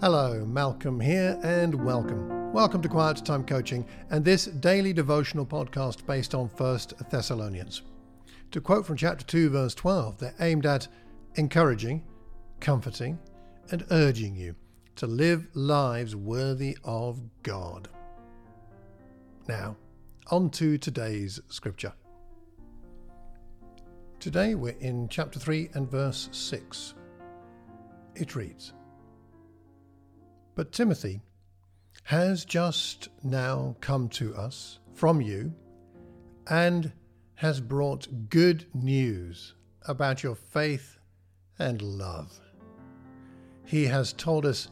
Hello, Malcolm here, and welcome. Welcome to Quiet Time Coaching and this daily devotional podcast based on 1 Thessalonians. To quote from chapter 2, verse 12, they're aimed at encouraging, comforting, and urging you to live lives worthy of God. Now, on to today's scripture. Today we're in chapter 3 and verse 6. It reads But Timothy has just now come to us from you and has brought good news about your faith and love. He has told us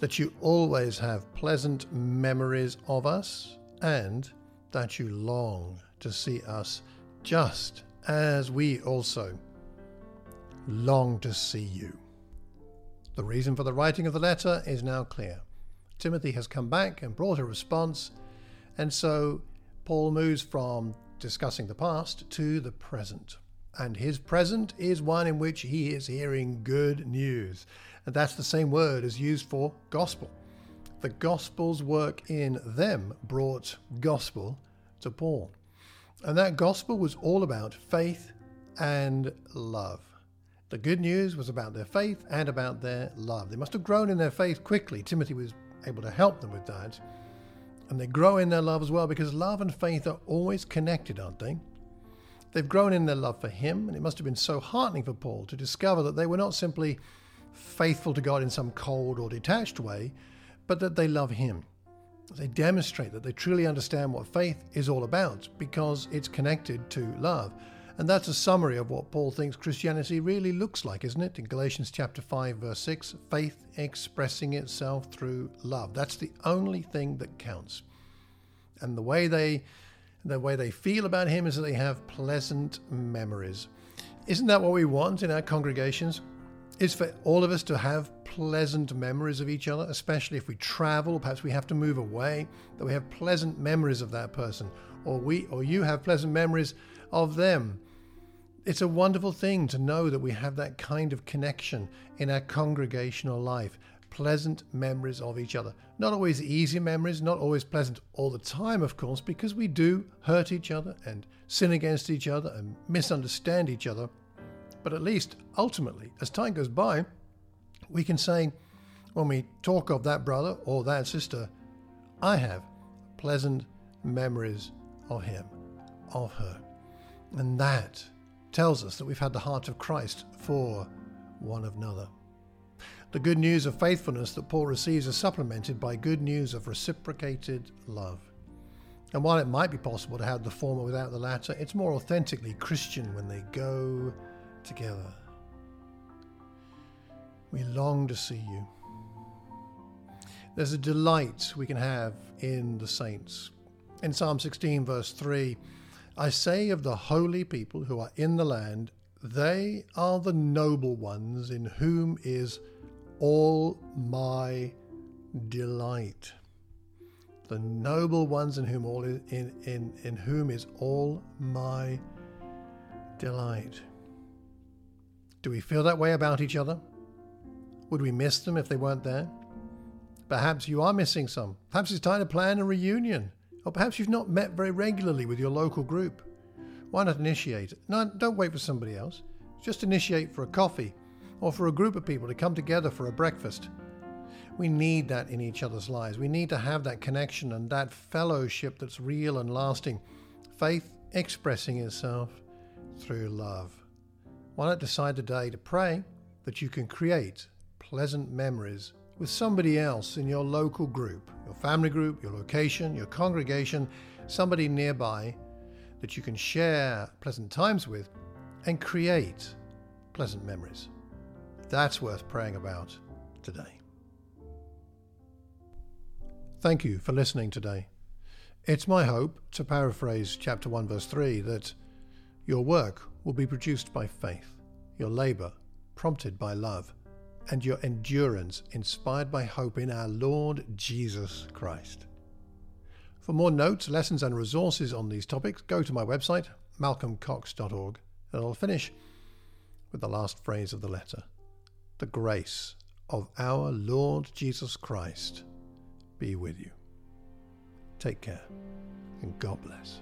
that you always have pleasant memories of us and that you long to see us just as we also long to see you. The reason for the writing of the letter is now clear. Timothy has come back and brought a response, and so Paul moves from discussing the past to the present. And his present is one in which he is hearing good news. And that's the same word as used for gospel. The gospel's work in them brought gospel to Paul. And that gospel was all about faith and love. The good news was about their faith and about their love. They must have grown in their faith quickly. Timothy was able to help them with that. And they grow in their love as well because love and faith are always connected, aren't they? They've grown in their love for him, and it must have been so heartening for Paul to discover that they were not simply faithful to God in some cold or detached way, but that they love him. They demonstrate that they truly understand what faith is all about because it's connected to love. And that's a summary of what Paul thinks Christianity really looks like, isn't it? In Galatians chapter 5 verse 6, faith expressing itself through love. That's the only thing that counts. And the way they the way they feel about him is that they have pleasant memories. Isn't that what we want in our congregations? is for all of us to have pleasant memories of each other, especially if we travel, perhaps we have to move away, that we have pleasant memories of that person, or we or you have pleasant memories of them. It's a wonderful thing to know that we have that kind of connection in our congregational life. Pleasant memories of each other. Not always easy memories, not always pleasant all the time, of course, because we do hurt each other and sin against each other and misunderstand each other. But at least ultimately, as time goes by, we can say, when we talk of that brother or that sister, I have pleasant memories of him, of her. And that tells us that we've had the heart of Christ for one another. The good news of faithfulness that Paul receives is supplemented by good news of reciprocated love. And while it might be possible to have the former without the latter, it's more authentically Christian when they go together. We long to see you. There's a delight we can have in the saints. In Psalm 16, verse 3, I say of the holy people who are in the land, they are the noble ones in whom is all my delight. The noble ones in whom all in, in, in whom is all my delight. Do we feel that way about each other? Would we miss them if they weren't there? Perhaps you are missing some. Perhaps it's time to plan a reunion. Or perhaps you've not met very regularly with your local group. Why not initiate? No, don't wait for somebody else. Just initiate for a coffee or for a group of people to come together for a breakfast. We need that in each other's lives. We need to have that connection and that fellowship that's real and lasting. Faith expressing itself through love. Why not decide today to pray that you can create pleasant memories with somebody else in your local group, your family group, your location, your congregation, somebody nearby that you can share pleasant times with and create pleasant memories. That's worth praying about today. Thank you for listening today. It's my hope, to paraphrase chapter 1, verse 3, that your work will be produced by faith, your labour prompted by love, and your endurance inspired by hope in our Lord Jesus Christ. For more notes, lessons, and resources on these topics, go to my website, malcolmcox.org, and I'll finish with the last phrase of the letter The grace of our Lord Jesus Christ be with you. Take care and God bless.